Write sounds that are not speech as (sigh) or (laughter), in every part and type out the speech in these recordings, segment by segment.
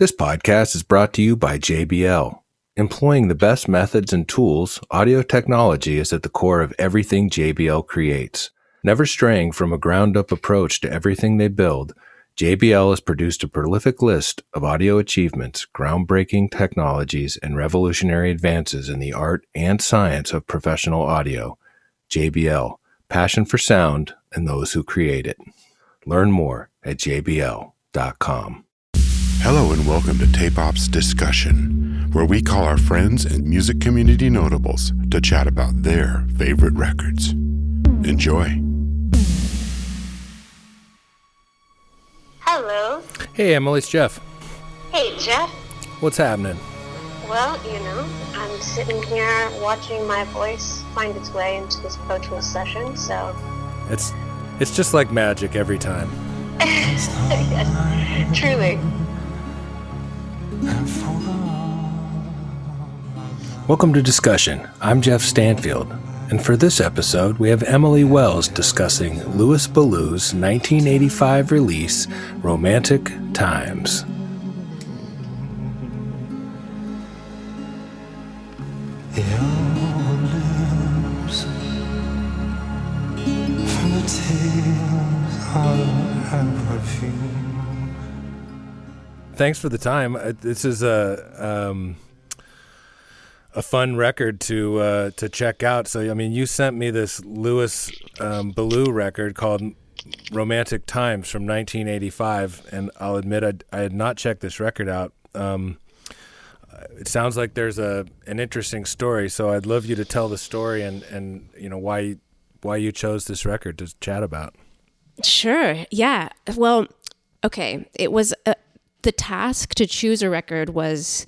This podcast is brought to you by JBL. Employing the best methods and tools, audio technology is at the core of everything JBL creates. Never straying from a ground up approach to everything they build, JBL has produced a prolific list of audio achievements, groundbreaking technologies, and revolutionary advances in the art and science of professional audio. JBL, passion for sound and those who create it. Learn more at jbl.com. Hello and welcome to Tape Ops Discussion, where we call our friends and music community notables to chat about their favorite records. Enjoy. Hello. Hey, Emily, it's Jeff. Hey, Jeff. What's happening? Well, you know, I'm sitting here watching my voice find its way into this Pro Tools session, so. It's it's just like magic every time. (laughs) yes, truly. Welcome to Discussion. I'm Jeff Stanfield, and for this episode, we have Emily Wells discussing Lewis Baloue's 1985 release, Romantic Times. Thanks for the time. Uh, This is a um, a fun record to uh, to check out. So I mean, you sent me this Lewis um, Baloue record called "Romantic Times" from 1985, and I'll admit I, I had not checked this record out. Um, it sounds like there's a an interesting story, so I'd love you to tell the story and and you know why why you chose this record to chat about. Sure. Yeah. Well, okay. It was the task to choose a record was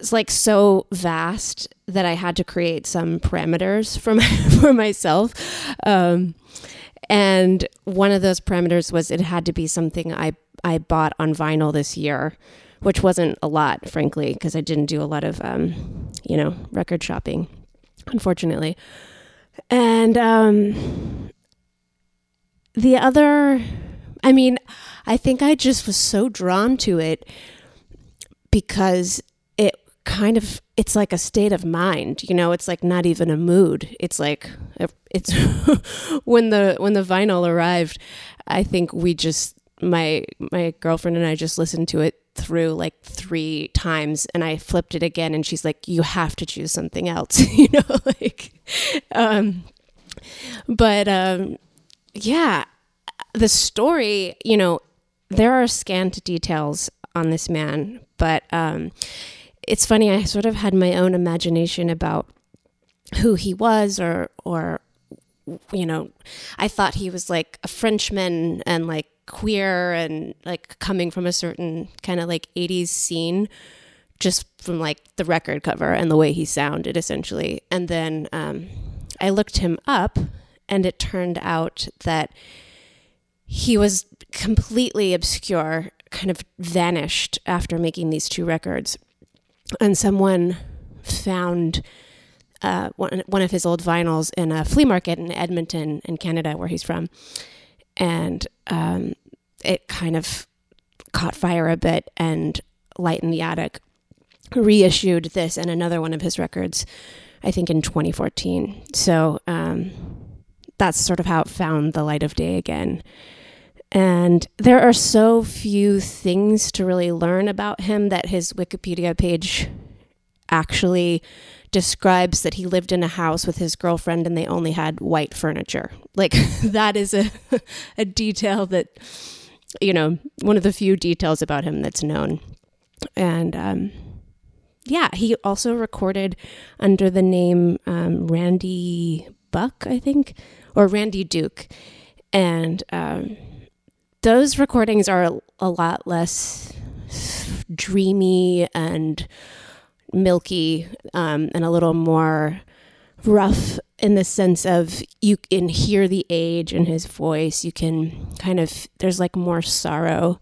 it's like so vast that I had to create some parameters for my, (laughs) for myself. Um, and one of those parameters was it had to be something I I bought on vinyl this year, which wasn't a lot, frankly, because I didn't do a lot of um, you know record shopping, unfortunately. And um, the other, I mean, I think I just was so drawn to it because it kind of it's like a state of mind you know? It's like not even a mood. It's like it's (laughs) when the when the vinyl arrived i think we just my my girlfriend and i just listened to it through like three times and i flipped it again and she's like you have to choose something else (laughs) you know? (laughs) Like um but um yeah the story you know there are scant details on this man but um it's funny i sort of had my own imagination about who he was or or you know i thought he was like a frenchman and like queer and like coming from a certain kind of like 80s scene just from like the record cover and the way he sounded essentially. And then um, i looked him up and it turned out that he was completely obscure kind of vanished after making these two records and someone found uh, one, one of his old vinyls in a flea market in Edmonton, in Canada, where he's from. And um, it kind of caught fire a bit, and Light in the Attic reissued this and another one of his records, I think in 2014. So um, that's sort of how it found the light of day again. And there are so few things to really learn about him that his Wikipedia page actually describes that he lived in a house with his girlfriend and they only had white furniture. Like (laughs) that is a (laughs) a detail that you know, one of the few details about him that's known. And um yeah, he also recorded under the name um, Randy Buck, I think, or Randy Duke. And um, those recordings are a lot less dreamy and milky um, and a little more rough in the sense of you can hear the age in his voice. You can kind of, there's like more sorrow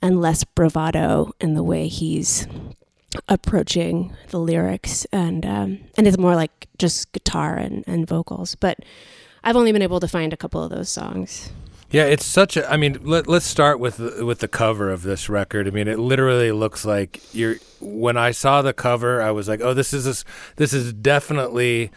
and less bravado in the way he's approaching the lyrics and um, and it's more like just guitar and, and vocals but i've only been able to find a couple of those songs Yeah, it's such a. I mean, let, let's start with the, with the cover of this record. I mean, it literally looks like you're. When I saw the cover, I was like, "Oh, this is a, this is definitely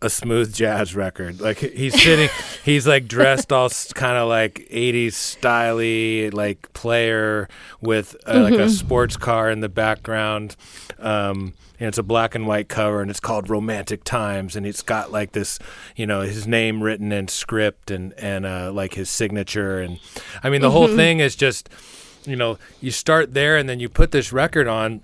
a smooth jazz record. Like he's sitting, (laughs) he's like dressed all kind of like '80s styly, like player with uh, mm-hmm. like a mm-hmm. sports car in the background. Um, and it's a black and white cover, and it's called Romantic Times, and it's got like this, you know, his name written in script and and uh, like his signature, and I mean the mm-hmm. whole thing is just, you know, you start there, and then you put this record on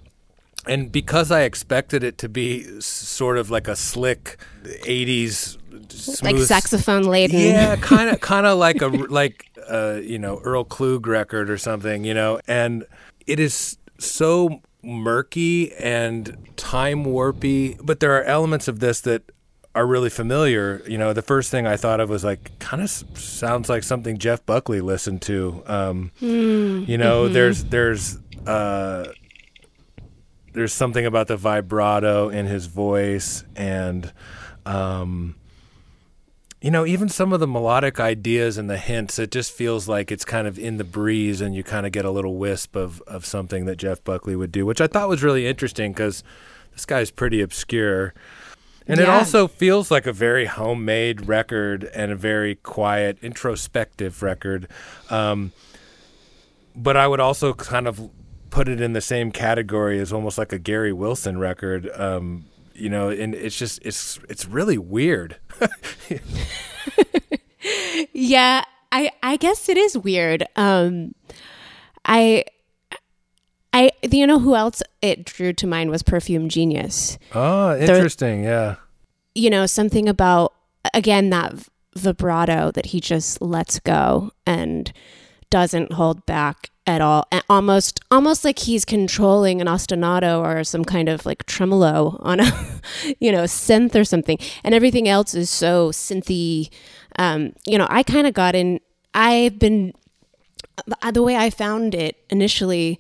and because I expected it to be sort of like a slick '80s, smooth, like saxophone laden, yeah, kind of, kind of like a like uh, you know Earl Klugh record or something, you know, and it is so murky and time warpy, but there are elements of this that are really familiar. You know, the first thing I thought of was like, kind of sounds like something Jeff Buckley listened to. Um, mm, you know, mm-hmm. there's there's uh, there's something about the vibrato in his voice and um, you know even some of the melodic ideas and the hints it just feels like it's kind of in the breeze and you kind of get a little wisp of, of something that jeff buckley would do which i thought was really interesting because this guy's pretty obscure and yeah. it also feels like a very homemade record and a very quiet introspective record um, but i would also kind of put it in the same category as almost like a Gary Wilson record. Um, you know, and it's just it's it's really weird. yeah, I I guess it is weird. Um, I I you know who else it drew to mind was Perfume Genius. Oh, interesting. There, yeah. You know something about again that vibrato that he just lets go and doesn't hold back at all. Almost almost like he's controlling an ostinato or some kind of like tremolo on a (laughs) you know synth or something. And everything else is so synthy. Um, you know i kind of got in i've been uh, the way i found it initially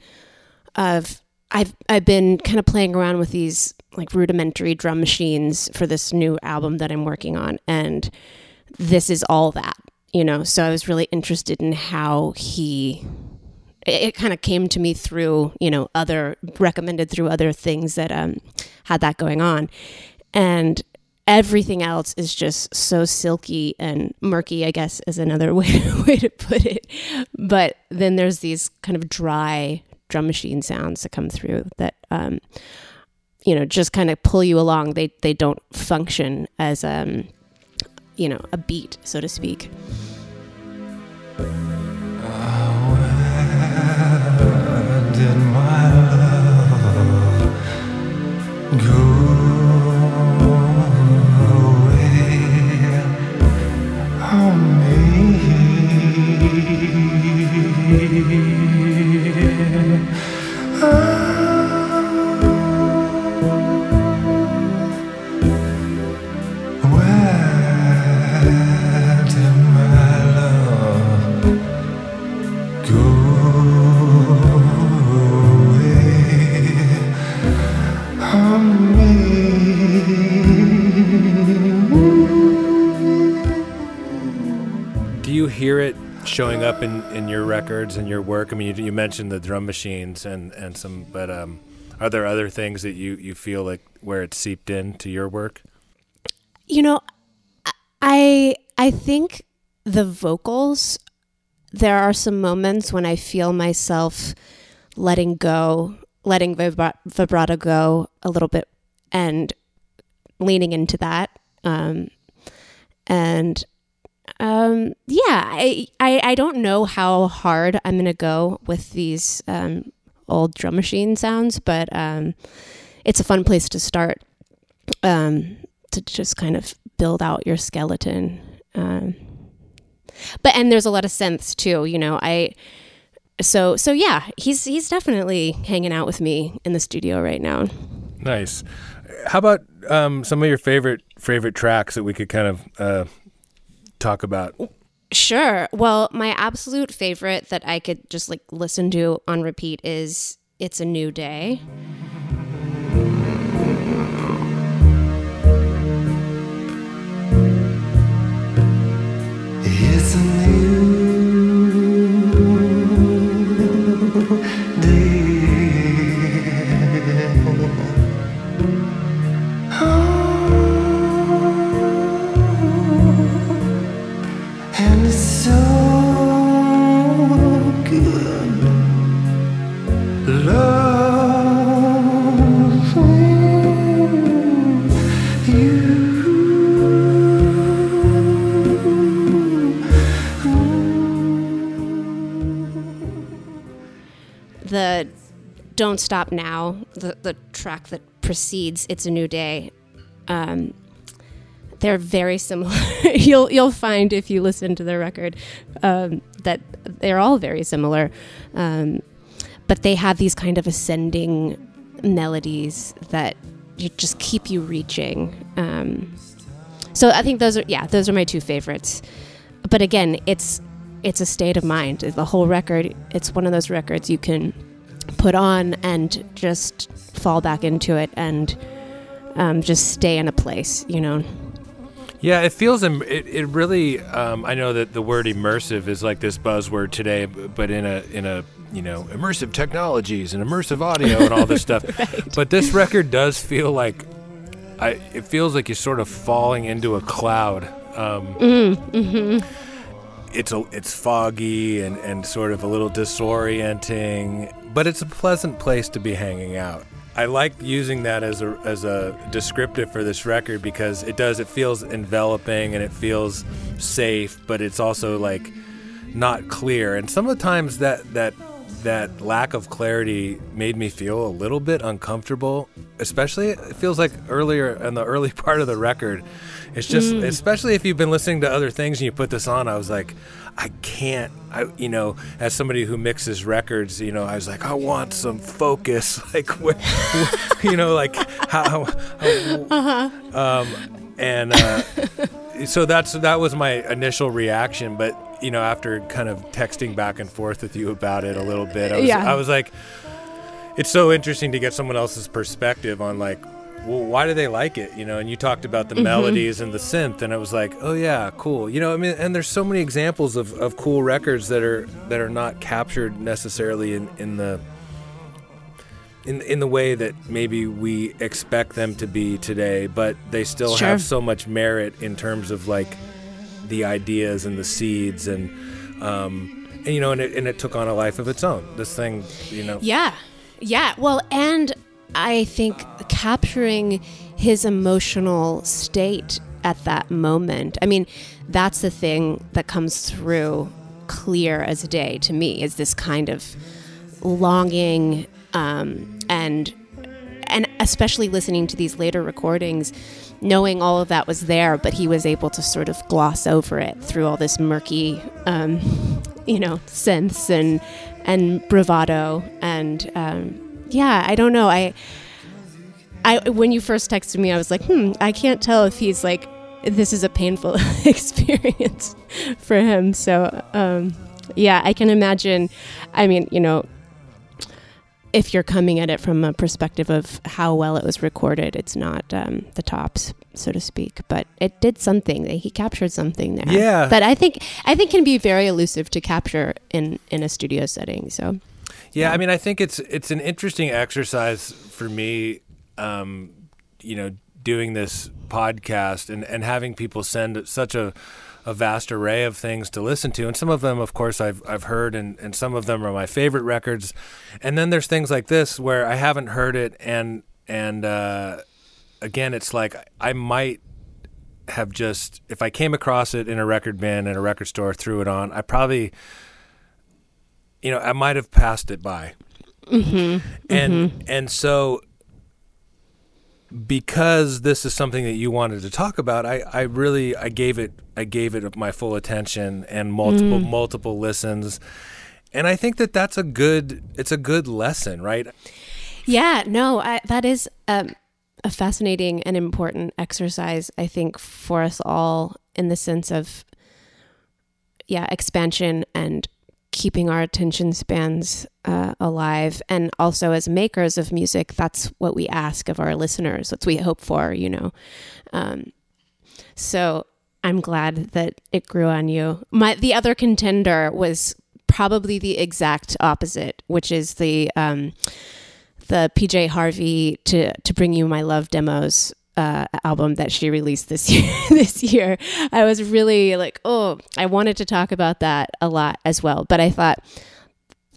of i've i've been kind of playing around with these like rudimentary drum machines for this new album that i'm working on and this is all that you know? So i was really interested in how he it, it kind of came to me through, you know, other recommended through other things that um, had that going on. And everything else is just so silky and murky, I guess is another (laughs) way, way to put it. But then there's these kind of dry drum machine sounds that come through that, um, you know, just kind of pull you along. They, they don't function as, um, you know, a beat, so to speak. did hear it showing up in, in your records and your work? I mean, you, you mentioned the drum machines and, and some, but um, are there other things that you, you feel like where it seeped into your work? You know, I I think the vocals. There are some moments when I feel myself letting go, letting vibrato go a little bit, and leaning into that. Um, and um, yeah, I, I, I don't know how hard I'm gonna go with these um, old drum machine sounds, but um, it's a fun place to start um, to just kind of build out your skeleton. Um, but and there's a lot of synths too. You know, I so so yeah, he's he's definitely hanging out with me in the studio right now. Nice. How about um, some of your favorite favorite tracks that we could kind of uh, talk about? Sure. Well, my absolute favorite that I could just like listen to on repeat is It's a New Day. "Don't Stop Now," the the track that precedes "It's a New Day." Um, they're very similar. (laughs) you'll you'll find if you listen to the record um, that they're all very similar, um, but they have these kind of ascending melodies that just keep you reaching. Um, so I think those are yeah those are my two favorites. But again, it's it's a state of mind. The whole record, it's one of those records you can put on and just fall back into it and um, just stay in a place, you know. Yeah, it feels it, it really. Um, I know that the word immersive is like this buzzword today, but in a in a you know immersive technologies and immersive audio and all this (laughs) stuff. right. But this record does feel like, I it feels like you're sort of falling into a cloud. Um, mm, mm-hmm. It's a it's foggy and and sort of a little disorienting, but it's a pleasant place to be hanging out. I like using that as a as a descriptive for this record because it does it feels enveloping and it feels safe, but it's also like not clear. And some of the times that that that lack of clarity made me feel a little bit uncomfortable. Especially it feels like earlier in the early (laughs) part of the record. It's just mm. especially if you've been listening to other things and you put this on, I was like I can't. I, you know, as somebody who mixes records, you know, I was like, I want some focus, (laughs) like, (laughs) where, you know, like how, how uh-huh. um, and uh, so that's that was my initial reaction. But you know, after kind of texting back and forth with you about it a little bit, I was, yeah. I was like, it's so interesting to get someone else's perspective on like well, why do they like it? You know, and you talked about the mm-hmm. melodies and the synth, and it was like, oh yeah, cool. You know, I mean, and there's so many examples of, of cool records that are that are not captured necessarily in, in the in in the way that maybe we expect them to be today, but they still sure. have so much merit in terms of like the ideas and the seeds and um and you know, and it and it took on a life of its own. This thing, you know. Yeah. Yeah. Well, and I think capturing his emotional state at that moment. I mean, that's the thing that comes through clear as day to me is this kind of longing um, and and especially listening to these later recordings knowing all of that was there but he was able to sort of gloss over it through all this murky um, (laughs) you know synths and and bravado and um, yeah, I don't know. I, I when you first texted me, I was like, hmm, I can't tell if he's like, this is a painful (laughs) experience for him. So, um, yeah, I can imagine. I mean, you know, if you're coming at it from a perspective of how well it was recorded, it's not um, the tops, so to speak. But it did something. He captured something there. Yeah. That I think I think can be very elusive to capture in in a studio setting. So. Yeah, I mean, I think it's it's an interesting exercise for me. Um, you know, doing this podcast and and having people send such a a vast array of things to listen to. And some of them, of course, I've, I've heard, and, and some of them are my favorite records. And then there's things like this where I haven't heard it. And, and uh, again, it's like I might have just, if I came across it in a record bin in a record store, threw it on, I probably you know, I might have passed it by. Mm-hmm. And mm-hmm. and so because this is something that you wanted to talk about, I, I really I gave it I gave it my full attention and multiple mm. multiple listens, and I think that that's a good it's a good lesson, right? Yeah, no, I, that is um, a fascinating and important exercise. I think for us all in the sense of yeah expansion and keeping our attention spans uh, alive. And also, as makers of music, that's what we ask of our listeners. That's what we hope for, you know. Um, so I'm glad that it grew on you. My the other contender was probably the exact opposite, which is the um, the PJ Harvey to to bring you my love demos uh, album that she released this (laughs) year. this year, I was really like, oh, I wanted to talk about that a lot as well. But I thought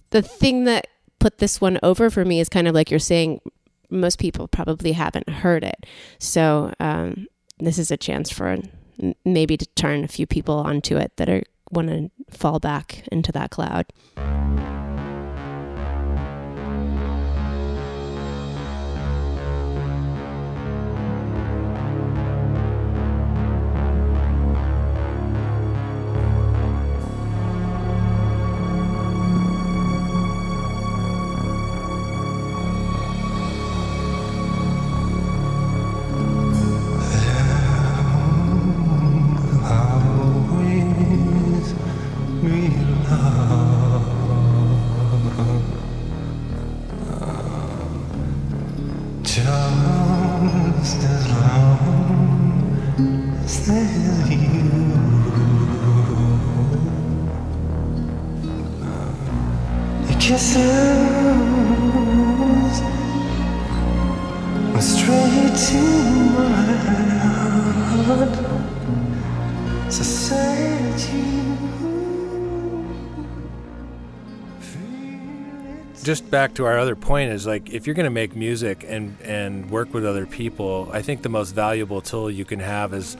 the thing that put this one over for me is kind of like you're saying, most people probably haven't heard it. So um, this is a chance for maybe to turn a few people onto it that are want to fall back into that cloud. As there's you. Your kisses just back to our other point is like if you're going to make music and and work with other people i think the most valuable tool you can have is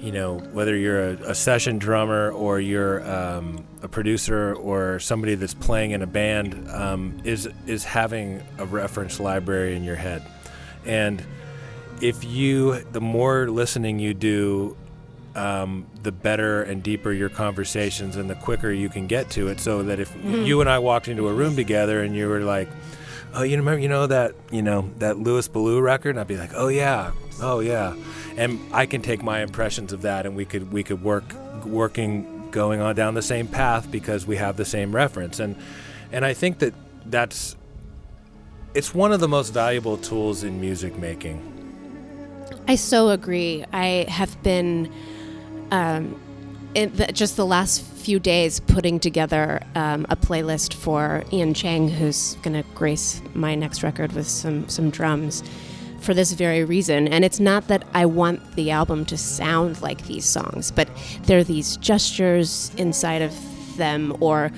you know whether you're a, a session drummer or you're um, a producer or somebody that's playing in a band um, is is having a reference library in your head. And if you the more listening you do um, the better and deeper your conversations and the quicker you can get to it. So that if you and I walked into a room together and you were like, "Oh, you remember, you know that, you know that Lewis Baloue record?" And I'd be like, "Oh yeah, oh yeah," and I can take my impressions of that, and we could we could work working going on down the same path because we have the same reference, and and I think that that's it's one of the most valuable tools in music making. I so agree. I have been, um, the, just the last few days, putting together um, a playlist for Ian Chang, who's going to grace my next record with some some drums, for this very reason. And it's not that I want the album to sound like these songs, but there are these gestures inside of them, or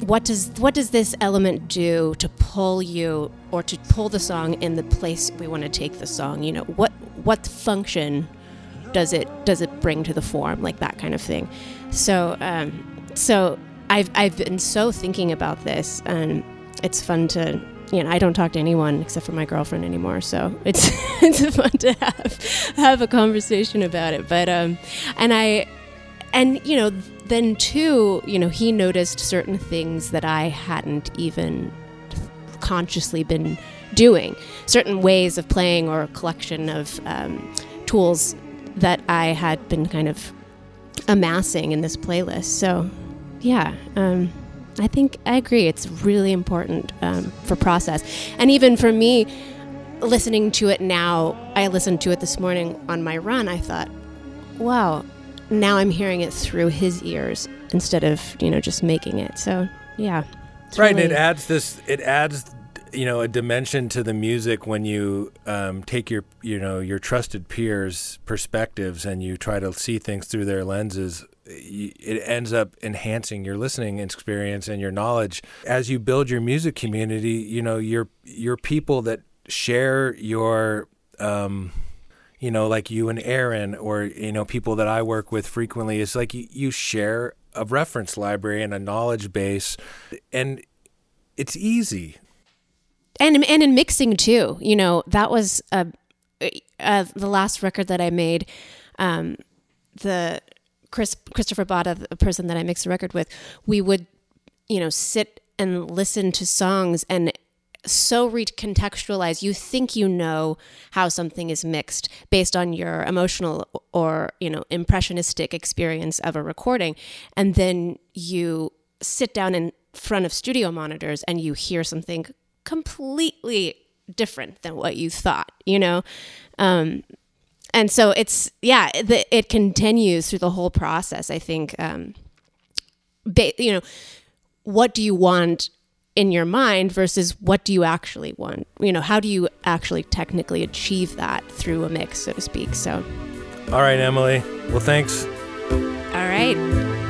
what does what does this element do to pull you or to pull the song in the place we want to take the song you know what what function does it does it bring to the form like that kind of thing. So um, so I've, I've been so thinking about this and it's fun to you know I don't talk to anyone except for my girlfriend anymore so it's (laughs) it's fun to have have a conversation about it. But um and I and you know then too you know he noticed certain things that i hadn't even consciously been doing. Certain ways of playing or a collection of um, tools that i had been kind of amassing in this playlist. So yeah um, i think i agree it's really important um, for process. And even for me listening to it now i listened to it this morning on my run i thought wow now I'm hearing it through his ears instead of you know just making it. So yeah, right and it adds this it adds you know a dimension to the music when you um, take your you know your trusted peers perspectives and you try to see things through their lenses it ends up enhancing your listening experience and your knowledge as you build your music community you know your your people that share your um, you know, like you and Aaron, or you know, people that I work with frequently, is like you, you share a reference library and a knowledge base, and it's easy. And and in mixing too. You know that was uh, uh, the last record that I made. Um, the Chris Christopher Botta, the person that I mixed the record with, we would you know sit and listen to songs and so recontextualize you think you know how something is mixed based on your emotional or you know impressionistic experience of a recording and then you sit down in front of studio monitors and you hear something completely different than what you thought you know um, and so it's yeah the, it continues through the whole process i think um, ba- you know what do you want in your mind versus what do you actually want you know how do you actually technically achieve that through a mix so to speak so All right, Emily. Well, thanks. all right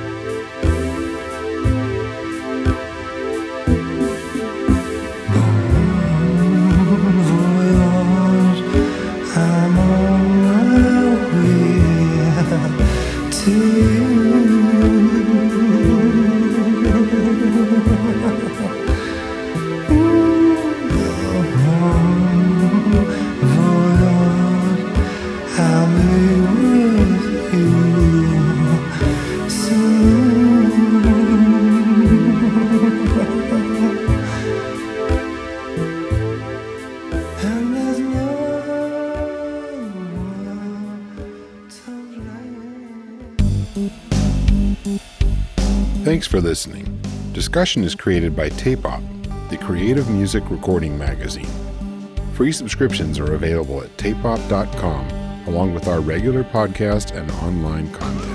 Thanks for listening. Discussion is created by Tape Op, the creative music recording magazine. Free subscriptions are available at tapeop.com, along with our regular podcast and online content.